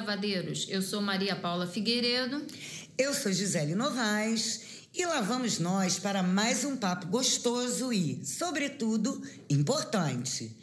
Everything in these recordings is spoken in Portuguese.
lavadeiros. Eu sou Maria Paula Figueiredo. Eu sou Gisele Novaes. E lá vamos nós para mais um papo gostoso e, sobretudo, importante.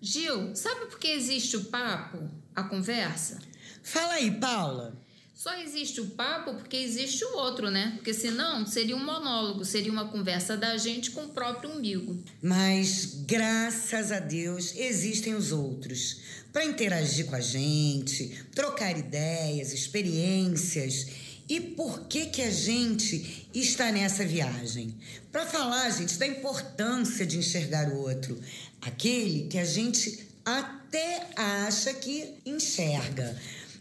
Gil, sabe por que existe o papo, a conversa? Fala aí, Paula. Só existe o papo porque existe o outro, né? Porque senão seria um monólogo, seria uma conversa da gente com o próprio umbigo. Mas, graças a Deus, existem os outros para interagir com a gente, trocar ideias, experiências. E por que que a gente está nessa viagem? Para falar, gente, da importância de enxergar o outro, aquele que a gente até acha que enxerga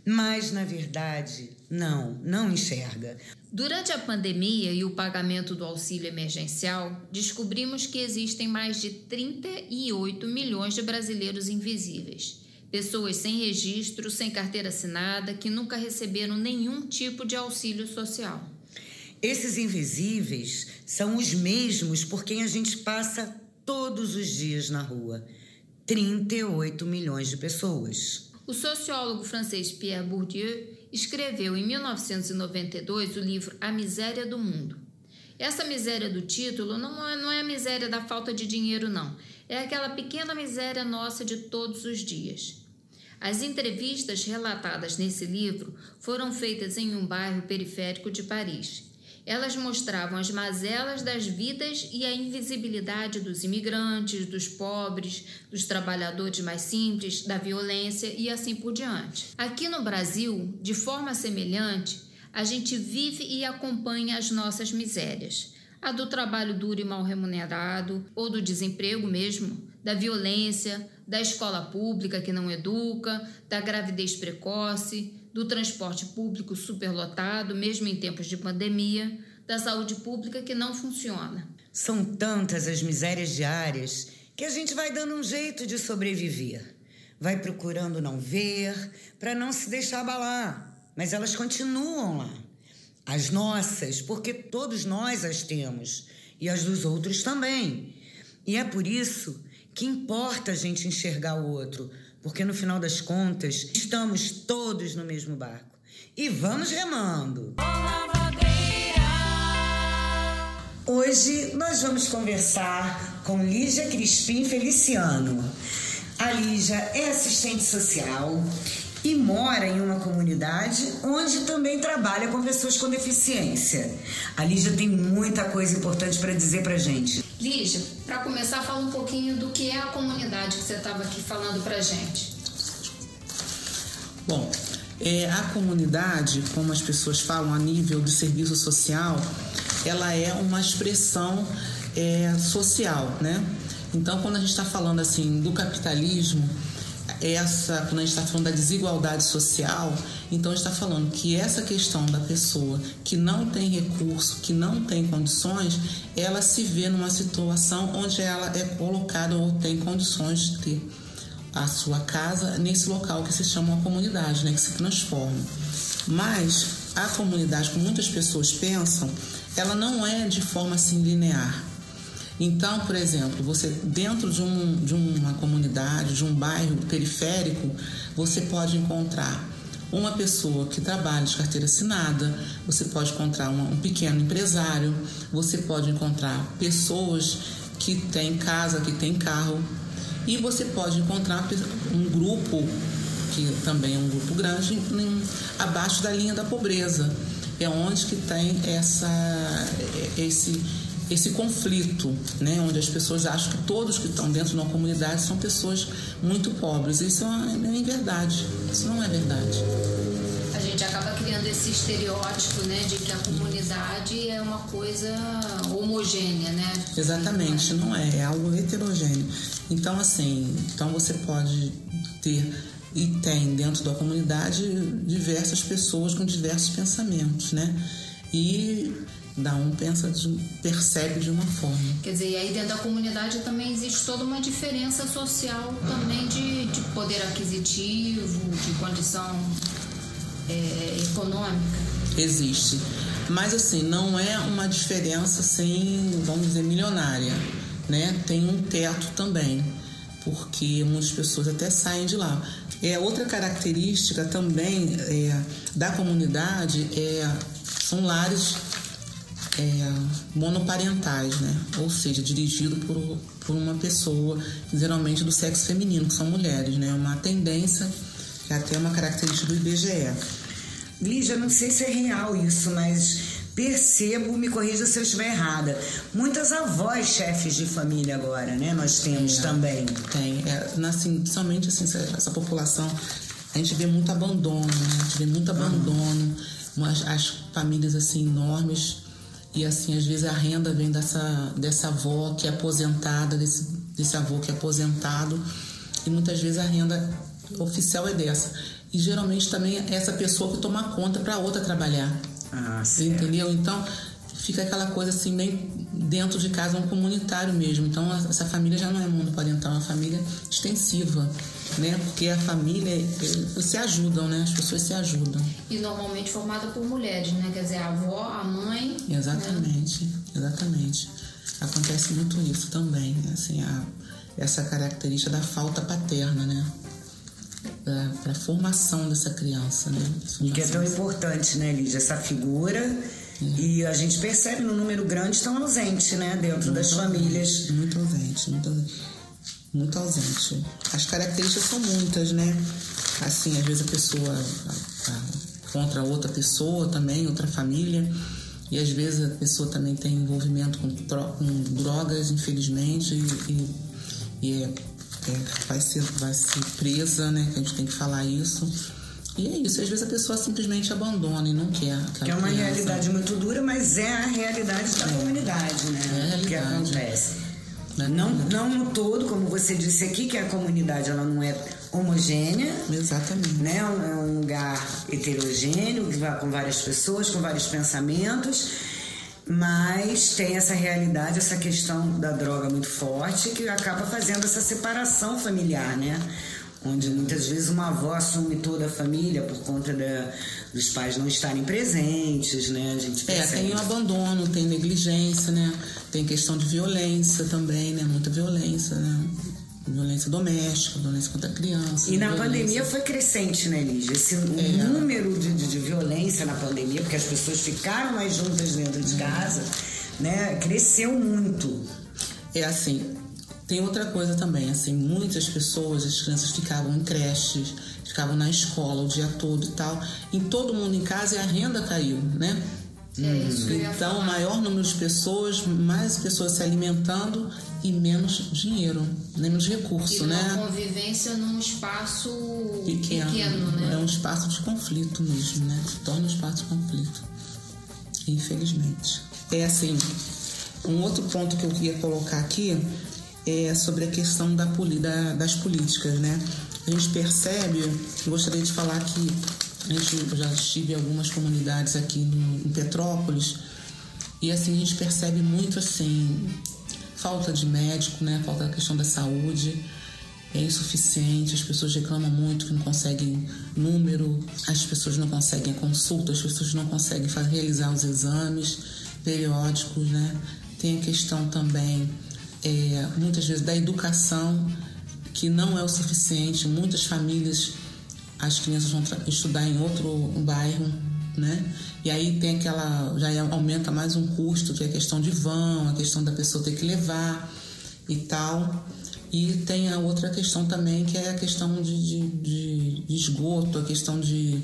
mas na verdade não, não enxerga. Durante a pandemia e o pagamento do auxílio emergencial, descobrimos que existem mais de 38 milhões de brasileiros invisíveis. Pessoas sem registro, sem carteira assinada, que nunca receberam nenhum tipo de auxílio social. Esses invisíveis são os mesmos por quem a gente passa todos os dias na rua. 38 milhões de pessoas. O sociólogo francês Pierre Bourdieu escreveu em 1992 o livro A Miséria do Mundo. Essa miséria do título não é, não é a miséria da falta de dinheiro, não. É aquela pequena miséria nossa de todos os dias. As entrevistas relatadas nesse livro foram feitas em um bairro periférico de Paris. Elas mostravam as mazelas das vidas e a invisibilidade dos imigrantes, dos pobres, dos trabalhadores mais simples, da violência e assim por diante. Aqui no Brasil, de forma semelhante, a gente vive e acompanha as nossas misérias. A do trabalho duro e mal remunerado, ou do desemprego mesmo, da violência, da escola pública que não educa, da gravidez precoce, do transporte público superlotado, mesmo em tempos de pandemia, da saúde pública que não funciona. São tantas as misérias diárias que a gente vai dando um jeito de sobreviver. Vai procurando não ver para não se deixar abalar, mas elas continuam lá. As nossas, porque todos nós as temos, e as dos outros também. E é por isso que importa a gente enxergar o outro, porque no final das contas estamos todos no mesmo barco. E vamos remando. Hoje nós vamos conversar com Lígia Crispim Feliciano. A Lígia é assistente social e mora em uma comunidade onde também trabalha com pessoas com deficiência. A Lígia tem muita coisa importante para dizer para gente. Lígia, para começar, fala um pouquinho do que é a comunidade que você estava aqui falando para gente. Bom, é, a comunidade, como as pessoas falam a nível de serviço social, ela é uma expressão é, social, né? Então, quando a gente está falando assim do capitalismo, essa, quando a gente está falando da desigualdade social, então está falando que essa questão da pessoa que não tem recurso, que não tem condições, ela se vê numa situação onde ela é colocada ou tem condições de ter a sua casa nesse local que se chama uma comunidade, né, que se transforma. Mas a comunidade, como muitas pessoas pensam, ela não é de forma assim linear. Então, por exemplo, você dentro de, um, de uma comunidade, de um bairro periférico, você pode encontrar uma pessoa que trabalha de carteira assinada, você pode encontrar uma, um pequeno empresário, você pode encontrar pessoas que têm casa, que têm carro, e você pode encontrar um grupo, que também é um grupo grande, em, abaixo da linha da pobreza. É onde que tem essa, esse esse conflito, né, onde as pessoas acham que todos que estão dentro de uma comunidade são pessoas muito pobres. Isso é uma, é verdade. Isso não é verdade. A gente acaba criando esse estereótipo, né, de que a comunidade é uma coisa homogênea, né? Exatamente, não é, é algo heterogêneo. Então, assim, então você pode ter e tem dentro da comunidade diversas pessoas com diversos pensamentos, né? E Cada um pensa, de, percebe de uma forma. Quer dizer, e aí dentro da comunidade também existe toda uma diferença social também de, de poder aquisitivo, de condição é, econômica. Existe. Mas assim, não é uma diferença assim, vamos dizer, milionária. Né? Tem um teto também porque muitas pessoas até saem de lá. É, outra característica também é, da comunidade é, são lares é, monoparentais, né? ou seja, dirigido por, por uma pessoa, geralmente do sexo feminino, que são mulheres. Né? Uma tendência, que é até uma característica do IBGE. Lígia, não sei se é real isso, mas percebo, me corrija se eu estiver errada. Muitas avós chefes de família agora, né? Nós temos é, também. Tem. É, assim, somente assim, essa população, a gente vê muito abandono, né? A gente vê muito abandono, umas, as famílias assim enormes. E assim, às vezes a renda vem dessa, dessa avó que é aposentada, desse, desse avô que é aposentado. E muitas vezes a renda oficial é dessa. E geralmente também é essa pessoa que toma conta para outra trabalhar. Ah, Entendeu? Então fica aquela coisa assim, bem dentro de casa, um comunitário mesmo. Então essa família já não é monoparental, é uma família extensiva, né? Porque a família, se ajudam, né? As pessoas se ajudam. E normalmente formada por mulheres, né? Quer dizer, a avó, a mãe. Exatamente, né? exatamente. Acontece muito isso também, né? assim, a, essa característica da falta paterna, né? para a formação dessa criança, né? E que é tão importante, né, Lídia? Essa figura. É. E a gente percebe no número grande tão ausente, né, dentro muito das famílias. Muito ausente, muito ausente. Muito ausente. As características são muitas, né? Assim, às vezes a pessoa a, a, contra outra pessoa também, outra família. E às vezes a pessoa também tem envolvimento com, com drogas, infelizmente, e, e, e é é, vai, ser, vai ser presa, né? Que a gente tem que falar isso. E é isso, às vezes a pessoa simplesmente abandona e não quer. Que é uma criança. realidade muito dura, mas é a realidade da é. comunidade, né? É a realidade. Que acontece. É não, não no todo, como você disse aqui, que a comunidade ela não é homogênea. Exatamente. Né? É um lugar heterogêneo, com várias pessoas, com vários pensamentos mas tem essa realidade, essa questão da droga muito forte que acaba fazendo essa separação familiar, né? Onde muitas vezes uma avó assume toda a família por conta da, dos pais não estarem presentes, né? A gente percebe. É, tem o abandono, tem negligência, né? Tem questão de violência também, né? Muita violência, né? violência doméstica, violência contra a criança. E na violência... pandemia foi crescente, né, Lígia? Esse é. número de, de, de, violência na pandemia, porque as pessoas ficaram mais juntas dentro de casa, né, cresceu muito. É assim, tem outra coisa também, assim, muitas pessoas, as crianças ficavam em creches, ficavam na escola o dia todo e tal, e todo mundo em casa e a renda caiu, né? É então, maior número de pessoas, mais pessoas se alimentando e menos dinheiro, menos recurso, e né? Uma convivência num espaço pequeno, pequeno, né? É um espaço de conflito mesmo, né? Se torna um espaço de conflito. Infelizmente. É assim, um outro ponto que eu queria colocar aqui é sobre a questão da, da, das políticas, né? A gente percebe, gostaria de falar que a gente já estive em algumas comunidades aqui no, em Petrópolis e assim a gente percebe muito assim falta de médico, né? Falta da questão da saúde é insuficiente, as pessoas reclamam muito que não conseguem número, as pessoas não conseguem consulta, as pessoas não conseguem realizar os exames periódicos, né? Tem a questão também, é, muitas vezes, da educação, que não é o suficiente. Muitas famílias as crianças vão estudar em outro bairro, né? E aí tem aquela. já aumenta mais um custo, que é a questão de vão, a questão da pessoa ter que levar e tal. E tem a outra questão também, que é a questão de, de, de esgoto, a questão de,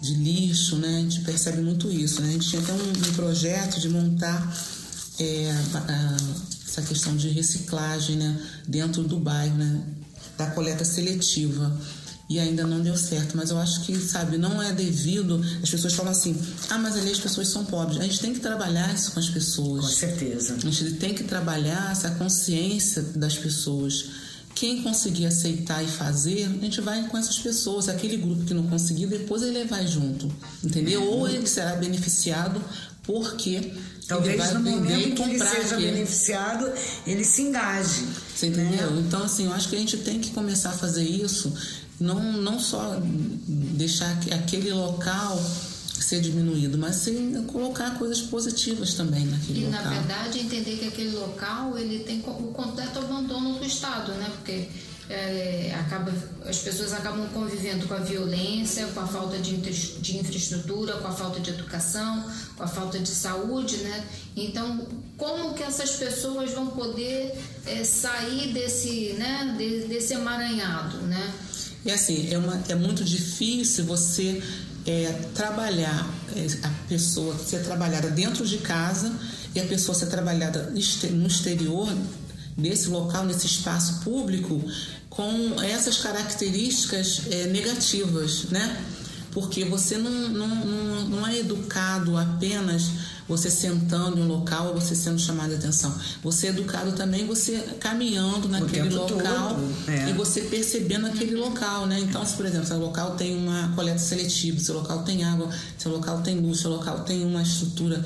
de lixo, né? A gente percebe muito isso, né? A gente tinha até um, um projeto de montar é, a, essa questão de reciclagem né? dentro do bairro, né? Da coleta seletiva e ainda não deu certo. Mas eu acho que, sabe, não é devido. As pessoas falam assim: ah, mas ali as pessoas são pobres. A gente tem que trabalhar isso com as pessoas. Com certeza. A gente tem que trabalhar essa consciência das pessoas. Quem conseguir aceitar e fazer, a gente vai com essas pessoas. Aquele grupo que não conseguir, depois ele vai junto. Entendeu? Ou ele será beneficiado porque Talvez no momento que ele seja beneficiado, ele se engaje. Você entendeu? Né? Então, assim, eu acho que a gente tem que começar a fazer isso não, não só deixar aquele local ser diminuído, mas sim colocar coisas positivas também naquele e, local. E na verdade entender que aquele local ele tem o completo abandono do Estado, né? Porque é, acaba, as pessoas acabam convivendo com a violência, com a falta de, de infraestrutura, com a falta de educação, com a falta de saúde, né? Então, como que essas pessoas vão poder é, sair desse, né, de, desse emaranhado, né? E assim, é, uma, é muito difícil você é, trabalhar é, a pessoa ser trabalhada dentro de casa e a pessoa ser trabalhada no exterior nesse local, nesse espaço público, com essas características é, negativas, né? Porque você não, não, não, não é educado apenas você sentando em um local ou você sendo chamado de atenção. Você é educado também você caminhando naquele local é. e você percebendo aquele local, né? Então, se por exemplo, seu local tem uma coleta seletiva, seu local tem água, seu local tem luz, seu local tem uma estrutura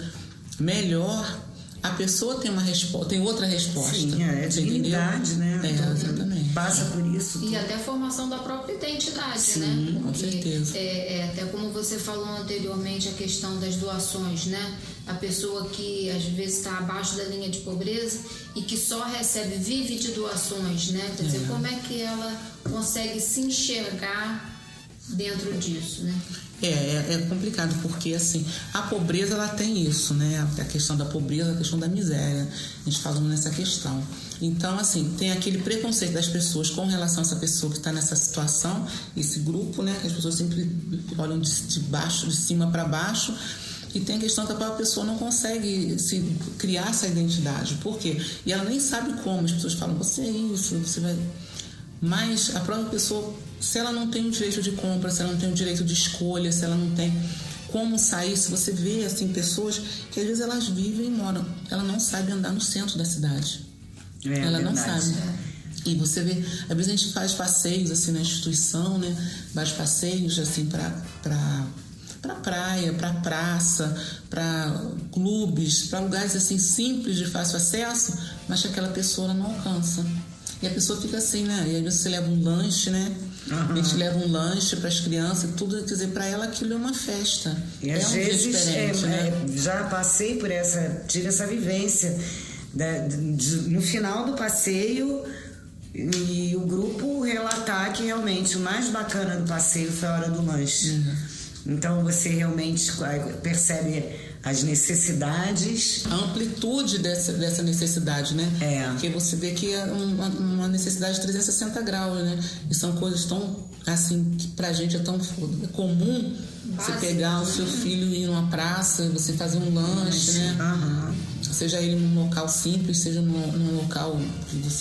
melhor, a pessoa tem uma resposta, tem outra resposta. Sim, é, é dignidade, né? É, então, exatamente. Passa por isso. E até a formação da própria identidade, Sim, né? com certeza. É, é, até como você falou anteriormente, a questão das doações, né? A pessoa que às vezes está abaixo da linha de pobreza e que só recebe, vive de doações, né? Quer dizer, é. como é que ela consegue se enxergar dentro disso, né? É, é, é, complicado porque assim a pobreza ela tem isso, né? A questão da pobreza, a questão da miséria. A gente falando nessa questão. Então assim tem aquele preconceito das pessoas com relação a essa pessoa que está nessa situação, esse grupo, né? Que as pessoas sempre olham de, baixo, de cima para baixo. E tem a questão que a própria pessoa não consegue se criar essa identidade. Por quê? E ela nem sabe como. As pessoas falam, você é isso, você vai. Mas a própria pessoa se ela não tem o direito de compra, se ela não tem o direito de escolha, se ela não tem como sair, se você vê assim pessoas que às vezes elas vivem e moram, ela não sabe andar no centro da cidade. É, ela não sabe. E você vê, às vezes a gente faz passeios assim na instituição, né? Vários passeios assim para para para praia, para praça, para clubes, para lugares assim simples de fácil acesso, mas que aquela pessoa não alcança. E a pessoa fica assim, né? E às vezes você leva um lanche, né? Uhum. A gente leva um lanche para as crianças, tudo, quer dizer, para ela aquilo é uma festa. E é às um vezes, é, né? é, já passei por essa, tive essa vivência. Da, de, no final do passeio, e o grupo relatar que realmente o mais bacana do passeio foi a hora do lanche. Uhum. Então você realmente percebe as necessidades. A amplitude dessa, dessa necessidade, né? É. Porque você vê que é uma, uma necessidade de 360 graus, né? E são coisas tão, assim, que pra gente é tão comum Básico. você pegar o seu filho e ir numa praça, você fazer um lanche, né? Uhum. Seja ele num local simples, seja num, num local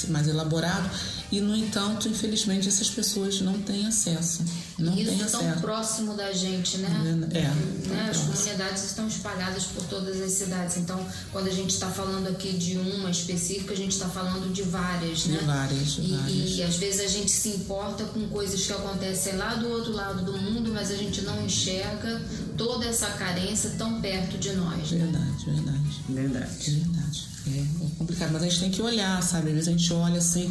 mais elaborado. E, no entanto, infelizmente, essas pessoas não têm acesso. Não Isso têm tão acesso. próximo da gente, né? É. né? As comunidades estão espalhadas por todas as cidades. Então, quando a gente está falando aqui de uma específica, a gente está falando de várias, né? De várias, e, várias. E às vezes a gente se importa com coisas que acontecem lá do outro lado do mundo, mas a gente não enxerga toda essa carência tão perto de nós. Né? Verdade, verdade. Verdade. Verdade. É, é complicado, mas a gente tem que olhar, sabe? Às vezes a gente olha assim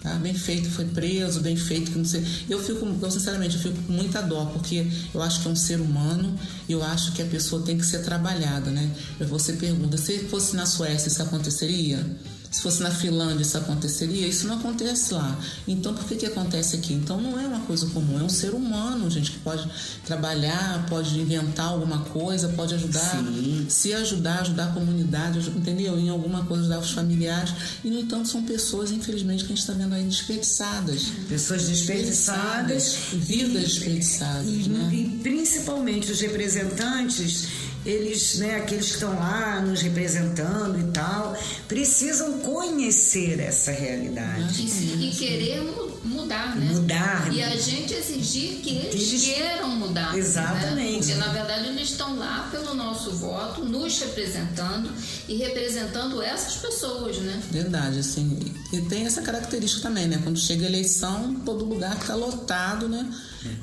Tá? Bem feito, foi preso, bem feito, que não sei. Eu fico, eu sinceramente, eu fico com muita dó, porque eu acho que é um ser humano, eu acho que a pessoa tem que ser trabalhada, né? Você pergunta, se fosse na Suécia, isso aconteceria? Se fosse na Finlândia isso aconteceria, isso não acontece lá. Então por que, que acontece aqui? Então não é uma coisa comum, é um ser humano, gente, que pode trabalhar, pode inventar alguma coisa, pode ajudar, Sim. se ajudar, ajudar a comunidade, entendeu? Em alguma coisa ajudar os familiares. E no entanto são pessoas, infelizmente, que a gente está vendo aí desperdiçadas. Pessoas desperdiçadas. Vidas desperdiçadas. E, né? e principalmente os representantes eles, né, aqueles que estão lá nos representando e tal, precisam conhecer essa realidade. E, e querer mudar, né? Mudar. E a gente exigir que eles, eles... queiram mudar. Né? Exatamente. Né? Porque, na verdade, eles estão lá pelo nosso voto, nos representando e representando essas pessoas, né? Verdade, assim. E tem essa característica também, né? Quando chega a eleição, todo lugar está lotado, né?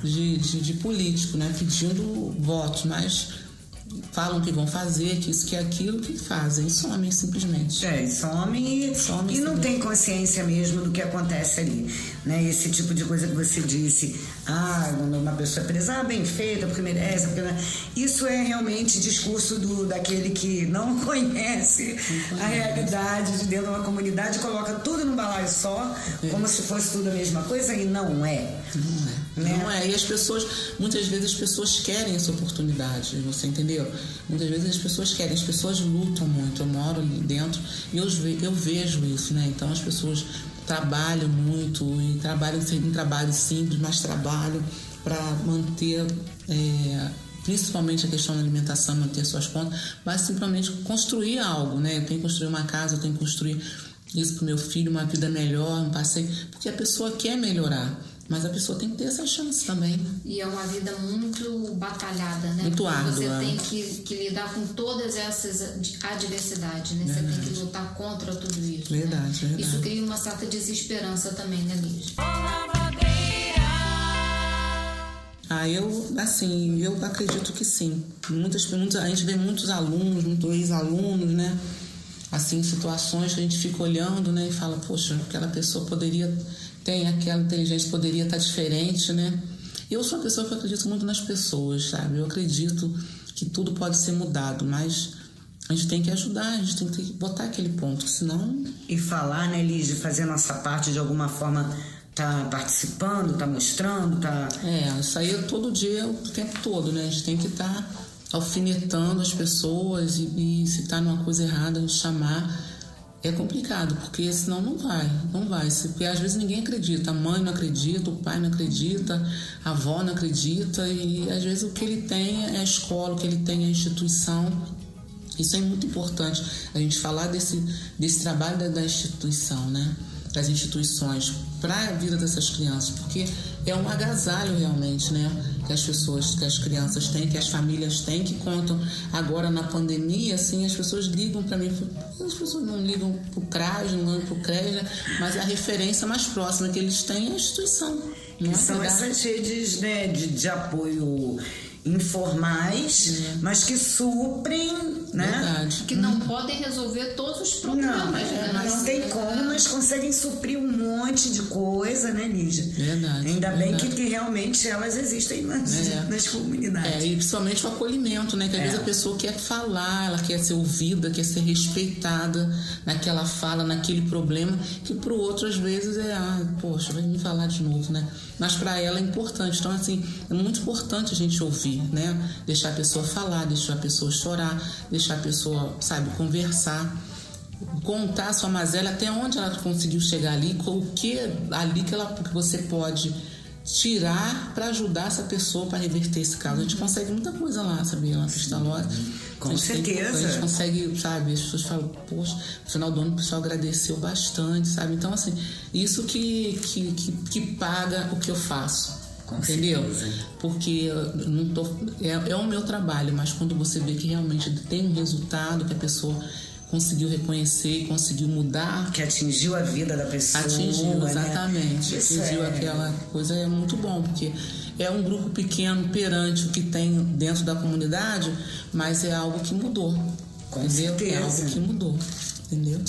De, de, de político, né? Pedindo votos, mas falam que vão fazer, que isso, que aquilo, que fazem, somem simplesmente. É, somem e, some e não tem consciência mesmo do que acontece ali. Né? Esse tipo de coisa que você disse, ah, uma pessoa é presa, ah, bem feita, porque merece, porque... Isso é realmente discurso do, daquele que não conhece, não conhece. a realidade de dentro de uma comunidade, coloca tudo num balaio só, é. como se fosse tudo a mesma coisa, e não é. Não é. Né? Não é. E as pessoas, muitas vezes as pessoas querem essa oportunidade, você entendeu? Muitas vezes as pessoas querem, as pessoas lutam muito. Eu moro ali dentro e eu, eu vejo isso, né? Então as pessoas trabalham muito e trabalham em trabalho simples, mas trabalham para manter. É, principalmente a questão da alimentação, manter suas contas, mas simplesmente construir algo, né? Eu tenho que construir uma casa, eu tenho que construir isso para o meu filho, uma vida melhor, um passeio, porque a pessoa quer melhorar. Mas a pessoa tem que ter essa chance também. E é uma vida muito batalhada, né? Muito árdua. Você tem que, que, lidar com todas essas adversidades, né? Verdade. Você tem que lutar contra tudo isso. Né? Verdade, né? verdade. Isso cria uma certa desesperança também, né, Liz? Ah, eu, assim, eu acredito que sim. Muitas, muitas, a gente vê muitos alunos, muitos ex-alunos, né? Assim, situações que a gente fica olhando, né? E fala, poxa, aquela pessoa poderia tem aquela inteligência poderia estar diferente, né? Eu sou uma pessoa que acredito muito nas pessoas, sabe? Eu acredito que tudo pode ser mudado, mas a gente tem que ajudar, a gente tem que botar aquele ponto, senão. E falar, né, Lígia, fazer a nossa parte de alguma forma, tá participando, tá mostrando, tá. É, isso aí é todo dia, o tempo todo, né? A gente tem que estar tá alfinetando as pessoas e, e se tá numa coisa errada, a gente chamar é complicado, porque senão não vai, não vai. Porque às vezes ninguém acredita, a mãe não acredita, o pai não acredita, a avó não acredita, e às vezes o que ele tem é a escola, o que ele tem é a instituição. Isso é muito importante, a gente falar desse, desse trabalho da, da instituição, né? das instituições para a vida dessas crianças, porque é um agasalho realmente, né? Que as pessoas, que as crianças têm, que as famílias têm, que contam agora na pandemia, assim, as pessoas ligam para mim, as pessoas não ligam para o CRAS, não ligam para o CRES, mas a referência mais próxima que eles têm é a instituição. Que são essas redes né, de, de apoio informais, é. mas que suprem, né? Verdade. Que não hum. podem resolver todos os problemas. Não, né? mas não tem como, mas conseguem suprir um monte de coisa, né, Lígia? Verdade. Ainda verdade. bem que, que, realmente elas existem nas, é. nas comunidades. É, e principalmente o acolhimento, né? Que às é. vezes a pessoa quer falar, ela quer ser ouvida, quer ser respeitada naquela fala, naquele problema, que para o outro às vezes é, ah, poxa, vai me falar de novo, né? Mas para ela é importante. Então, assim, é muito importante a gente ouvir né? Deixar a pessoa falar, deixar a pessoa chorar, deixar a pessoa, sabe, conversar, contar a sua mazela até onde ela conseguiu chegar ali, com o que ali que, ela, que você pode tirar para ajudar essa pessoa para reverter esse caso. A gente consegue muita coisa lá, sabia? Lá na Com a certeza. A gente consegue, sabe? As pessoas falam, poxa, no final do ano o pessoal agradeceu bastante, sabe? Então, assim, isso que, que, que, que paga o que eu faço. Com entendeu? Certeza. Porque não tô, é, é o meu trabalho, mas quando você vê que realmente tem um resultado, que a pessoa conseguiu reconhecer, conseguiu mudar. Que atingiu a vida da pessoa. Atingiu, né? exatamente. Né? Atingiu é... aquela coisa, é muito bom, porque é um grupo pequeno perante o que tem dentro da comunidade, mas é algo que mudou. Com entendeu? Certeza. É algo que mudou. Entendeu?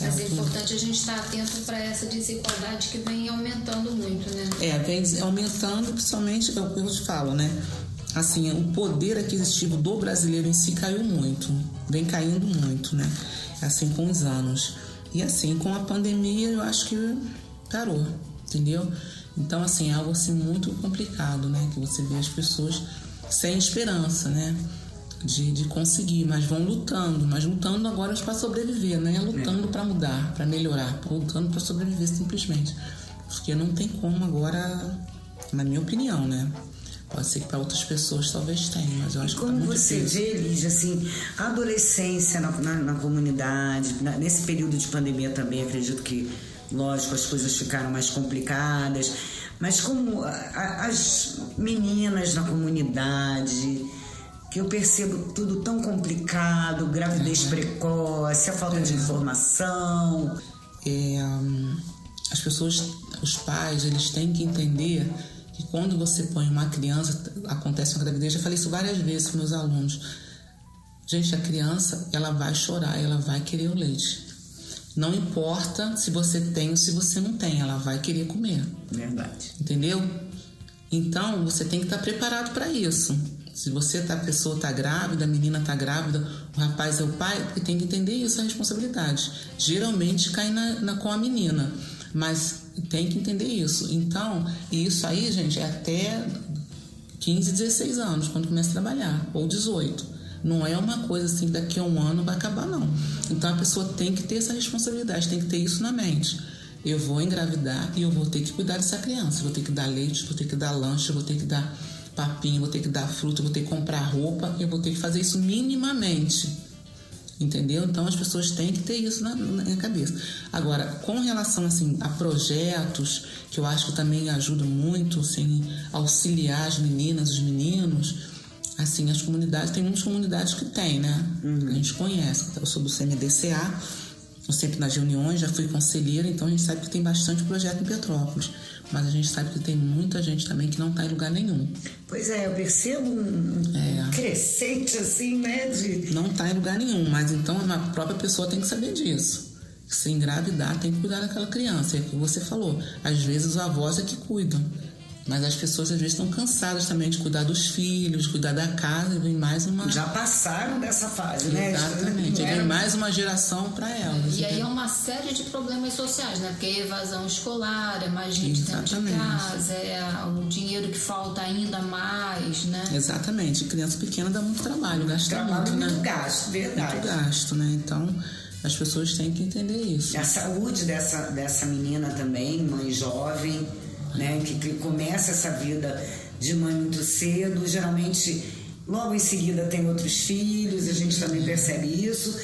Mas é importante a gente estar atento para essa desigualdade que vem aumentando muito, né? É, vem aumentando, principalmente, é o que eu te falo, né? Assim, o poder aquisitivo do brasileiro em si caiu muito, vem caindo muito, né? Assim, com os anos. E assim, com a pandemia, eu acho que parou, entendeu? Então, assim, é algo assim muito complicado, né? Que você vê as pessoas sem esperança, né? De, de conseguir, mas vão lutando, mas lutando agora para sobreviver, né? Lutando é. para mudar, para melhorar, lutando para sobreviver simplesmente. Porque não tem como agora, na minha opinião, né? Pode ser que para outras pessoas talvez tenha, mas eu acho e que tá como você difícil. vê, Lígia, assim, a adolescência na, na, na comunidade, na, nesse período de pandemia também, acredito que, lógico, as coisas ficaram mais complicadas, mas como a, a, as meninas na comunidade, que eu percebo tudo tão complicado, gravidez uhum. precoce, a falta de informação. É, as pessoas, os pais, eles têm que entender que quando você põe uma criança, acontece uma gravidez, já falei isso várias vezes com meus alunos. Gente, a criança, ela vai chorar, ela vai querer o leite. Não importa se você tem ou se você não tem, ela vai querer comer. Verdade. Entendeu? Então, você tem que estar preparado para isso. Se você tá, a pessoa está grávida, a menina está grávida, o rapaz é o pai, ele tem que entender isso, a responsabilidade. Geralmente cai na, na, com a menina, mas tem que entender isso. Então, isso aí, gente, é até 15, 16 anos, quando começa a trabalhar, ou 18. Não é uma coisa assim, daqui a um ano vai acabar, não. Então a pessoa tem que ter essa responsabilidade, tem que ter isso na mente. Eu vou engravidar e eu vou ter que cuidar dessa criança. Vou ter que dar leite, vou ter que dar lanche, vou ter que dar papinho, vou ter que dar fruta, vou ter que comprar roupa, eu vou ter que fazer isso minimamente. Entendeu? Então as pessoas têm que ter isso na, na cabeça. Agora, com relação assim a projetos, que eu acho que também ajuda muito, assim, auxiliar as meninas, os meninos, assim, as comunidades, tem muitas comunidades que tem, né? Uhum. A gente conhece. Eu sou do CMDCA, sempre nas reuniões, já fui conselheira, então a gente sabe que tem bastante projeto em Petrópolis mas a gente sabe que tem muita gente também que não está em lugar nenhum. Pois é, eu percebo um é. crescente assim, né? De... Não está em lugar nenhum, mas então a própria pessoa tem que saber disso. Se engravidar, tem que cuidar daquela criança. É o que você falou. Às vezes os avós é que cuidam. Mas as pessoas às vezes estão cansadas também de cuidar dos filhos, cuidar da casa, e vem mais uma. Já passaram dessa fase, né? Exatamente. Era... Vem mais uma geração para elas. E aí é uma série de problemas sociais, né? Porque é evasão escolar, é mais gente Exatamente. dentro de casa, é o dinheiro que falta ainda mais, né? Exatamente. Criança pequena dá muito trabalho, gasta trabalho muito, né? muito gasto, verdade. Muito gasto, né? Então as pessoas têm que entender isso. A saúde dessa, dessa menina também, mãe jovem né? Que, que começa essa vida de mãe muito cedo, geralmente logo em seguida tem outros filhos, a gente também percebe isso.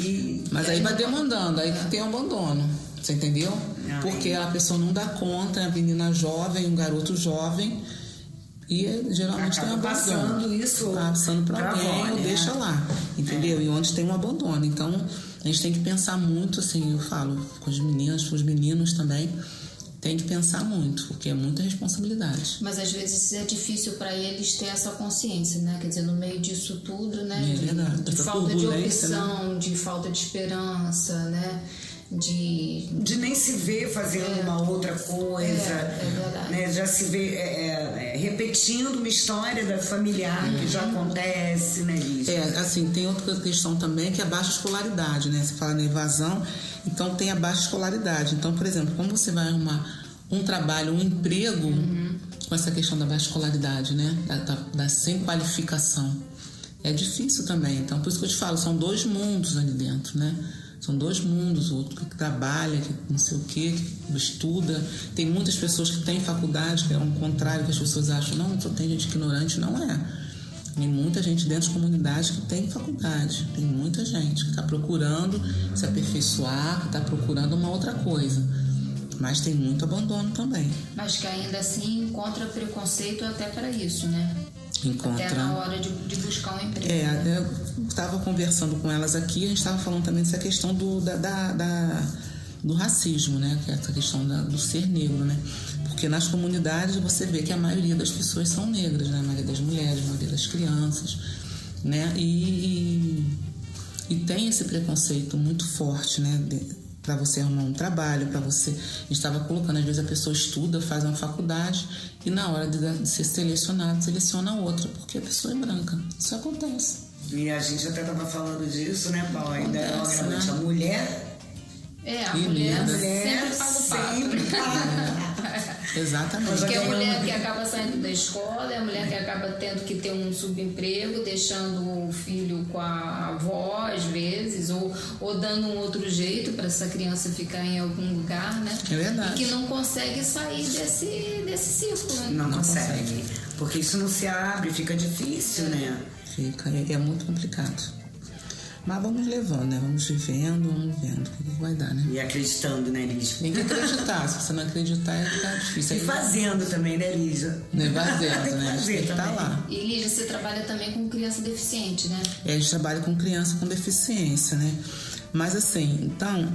E, Mas aí vai demandando, aí que tem o abandono. Você entendeu? Ai. Porque a pessoa não dá conta, é a menina jovem, um garoto jovem, e geralmente Acaba tem abandono. Passando isso. Passando para alguém, avó, né? deixa lá. Entendeu? É. E onde tem um abandono. Então, a gente tem que pensar muito, assim, eu falo com as meninas, com os meninos também tem que pensar muito, porque é muita responsabilidade. Mas às vezes é difícil para eles ter essa consciência, né? Quer dizer, no meio disso tudo, né? É verdade. De, de falta de né? opção, né? de falta de esperança, né? De... de nem se ver fazendo é, uma outra coisa, é, é né? já se vê é, é, repetindo uma história da familiar uhum. que já uhum. acontece, né, Lígia? É, assim, tem outra questão também que é a baixa escolaridade, né? Você fala na evasão, então tem a baixa escolaridade. Então, por exemplo, como você vai arrumar um trabalho, um emprego uhum. com essa questão da baixa escolaridade, né? Da, da, da, sem qualificação. É difícil também. Então, por isso que eu te falo, são dois mundos ali dentro, né? São dois mundos, o outro que trabalha, que não sei o quê, que estuda. Tem muitas pessoas que têm faculdade, que é o contrário que as pessoas acham. Não, só tem gente ignorante. Não é. Tem muita gente dentro de comunidade que tem faculdade. Tem muita gente que está procurando se aperfeiçoar, que está procurando uma outra coisa. Mas tem muito abandono também. Mas que ainda assim encontra preconceito até para isso, né? Encontra. Até na hora de, de buscar um emprego. É, eu estava conversando com elas aqui, a gente estava falando também dessa questão do, da, da, da, do racismo, né? É essa questão da, do ser negro, né? Porque nas comunidades você vê que a maioria das pessoas são negras, né? A maioria das mulheres, a maioria das crianças, né? E, e tem esse preconceito muito forte, né? para você arrumar um trabalho, para você. estava colocando, às vezes a pessoa estuda, faz uma faculdade e na hora de, de ser selecionado, seleciona outra, porque a pessoa é branca. Isso acontece. E a gente até estava falando disso, né, Paulo? Ainda é né? a mulher. É, a mulher, a mulher sempre paga o pato. Exatamente. Porque é a mulher que acaba saindo da escola, é a mulher que acaba tendo que ter um subemprego, deixando o filho com a avó, às vezes, ou, ou dando um outro jeito para essa criança ficar em algum lugar, né? É verdade. E que não consegue sair desse, desse círculo. Né? Não, não consegue. consegue. Porque isso não se abre, fica difícil, né? Fica, é, é muito complicado. Mas vamos levando, né? Vamos vivendo, vamos vendo o que vai dar, né? E acreditando, né, Lígia? Tem que acreditar. Se você não acreditar, é tá difícil. E fazendo também, né, Lígia? Né? Fazendo, né? Fazer tem que estar tá lá. E, Lígia, você trabalha também com criança deficiente, né? É, a gente trabalha com criança com deficiência, né? Mas assim, então,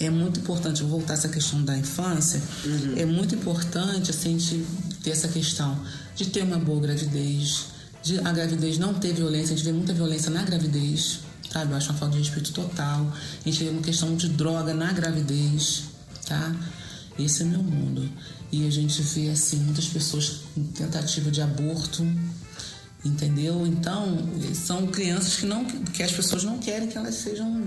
é muito importante voltar essa questão da infância. Uhum. É muito importante assim, a gente ter essa questão de ter uma boa gravidez, de a gravidez não ter violência, a gente vê muita violência na gravidez, sabe? Eu acho uma falta de respeito total. A gente vê uma questão de droga na gravidez, tá? Esse é meu mundo. E a gente vê assim muitas pessoas com tentativa de aborto, entendeu? Então, são crianças que não que as pessoas não querem que elas sejam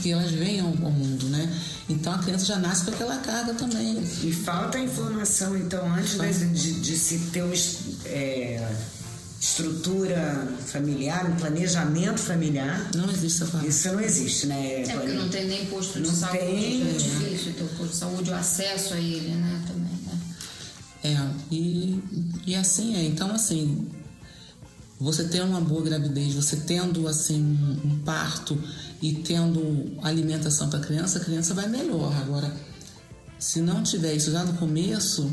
que elas venham ao mundo, né? Então a criança já nasce com aquela carga também. E falta informação, então, antes de, de, de, se ter uma é, estrutura familiar, um planejamento familiar. Não existe essa palavra. Isso não existe, né? É porque não tem nem posto de não saúde, tem, é difícil ter o posto de saúde, o acesso a ele, né? Também, né? É, e, e assim é. Então, assim, você tendo uma boa gravidez, você tendo assim um parto e tendo alimentação para a criança, a criança vai melhor. Agora, se não tiver isso já no começo,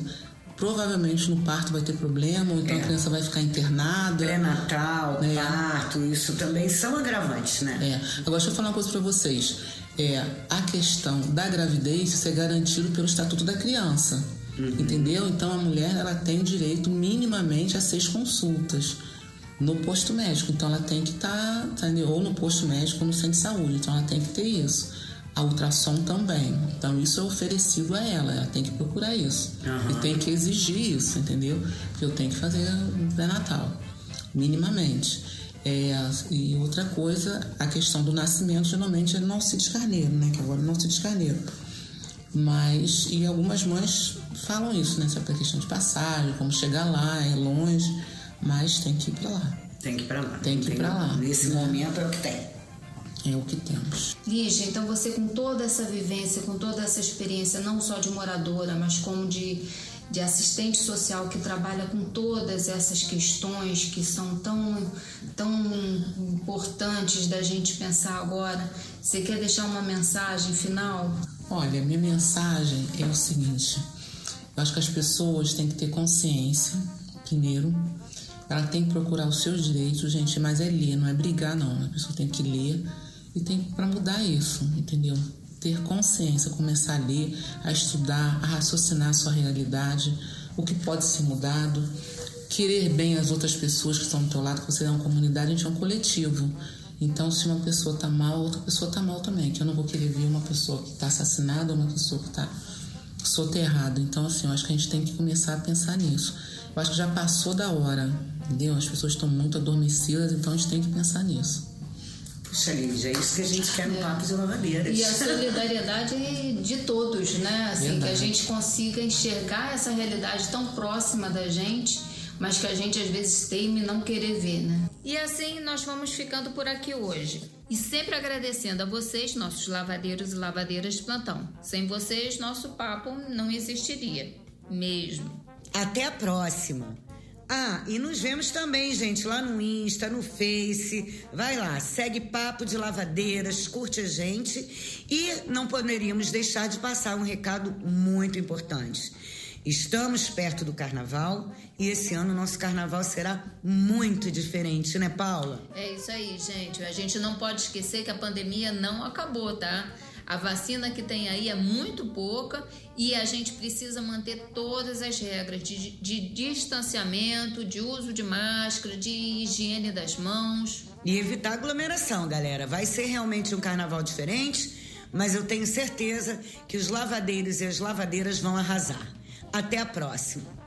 provavelmente no parto vai ter problema, ou então é. a criança vai ficar internada. Pré-natal, é. parto, isso também são agravantes, né? É. Agora, deixa eu falar uma coisa para vocês. É, a questão da gravidez, isso é garantido pelo Estatuto da Criança. Uhum. Entendeu? Então a mulher ela tem direito minimamente a seis consultas no posto médico. Então ela tem que estar, tá, ou no posto médico ou no centro de saúde. Então ela tem que ter isso. A ultrassom também. Então isso é oferecido a ela. Ela tem que procurar isso. Uhum. E tem que exigir isso, entendeu? Que eu tenho que fazer no pré-natal, minimamente. É, e outra coisa, a questão do nascimento geralmente é no Alcides Carneiro, né? Que agora é no Alcides Carneiro. Mas, e algumas mães falam isso, né? Sobre a questão de passagem, como chegar lá, é longe mas tem que ir para lá. Tem que ir para lá. Tem que ir para lá. Nesse né? momento é o que tem. É o que temos. Lígia, então você com toda essa vivência, com toda essa experiência, não só de moradora, mas como de, de assistente social que trabalha com todas essas questões que são tão, tão importantes da gente pensar agora, você quer deixar uma mensagem final? Olha, minha mensagem é o seguinte: eu acho que as pessoas têm que ter consciência, primeiro, ela tem que procurar os seus direitos, gente, mas é ler, não é brigar, não. A pessoa tem que ler e tem para mudar isso, entendeu? Ter consciência, começar a ler, a estudar, a raciocinar a sua realidade, o que pode ser mudado, querer bem as outras pessoas que estão do teu lado, que você é uma comunidade, a gente é um coletivo. Então, se uma pessoa tá mal, outra pessoa tá mal também. Que eu não vou querer ver uma pessoa que tá assassinada uma pessoa que tá soterrada. Então, assim, eu acho que a gente tem que começar a pensar nisso. Eu acho que já passou da hora entendeu? As pessoas estão muito adormecidas, então a gente tem que pensar nisso. Puxa, Lídia, é isso que a gente quer no é. Papo de Lavadeiras. E a solidariedade de todos, né? Assim, que a gente consiga enxergar essa realidade tão próxima da gente, mas que a gente às vezes teme não querer ver, né? E assim nós vamos ficando por aqui hoje. E sempre agradecendo a vocês, nossos lavadeiros e lavadeiras de plantão. Sem vocês, nosso papo não existiria. Mesmo. Até a próxima! Ah, e nos vemos também, gente, lá no Insta, no Face. Vai lá, segue Papo de Lavadeiras, curte a gente. E não poderíamos deixar de passar um recado muito importante. Estamos perto do carnaval e esse ano nosso carnaval será muito diferente, né, Paula? É isso aí, gente. A gente não pode esquecer que a pandemia não acabou, tá? A vacina que tem aí é muito pouca e a gente precisa manter todas as regras de, de distanciamento, de uso de máscara, de higiene das mãos. E evitar aglomeração, galera. Vai ser realmente um carnaval diferente, mas eu tenho certeza que os lavadeiros e as lavadeiras vão arrasar. Até a próxima!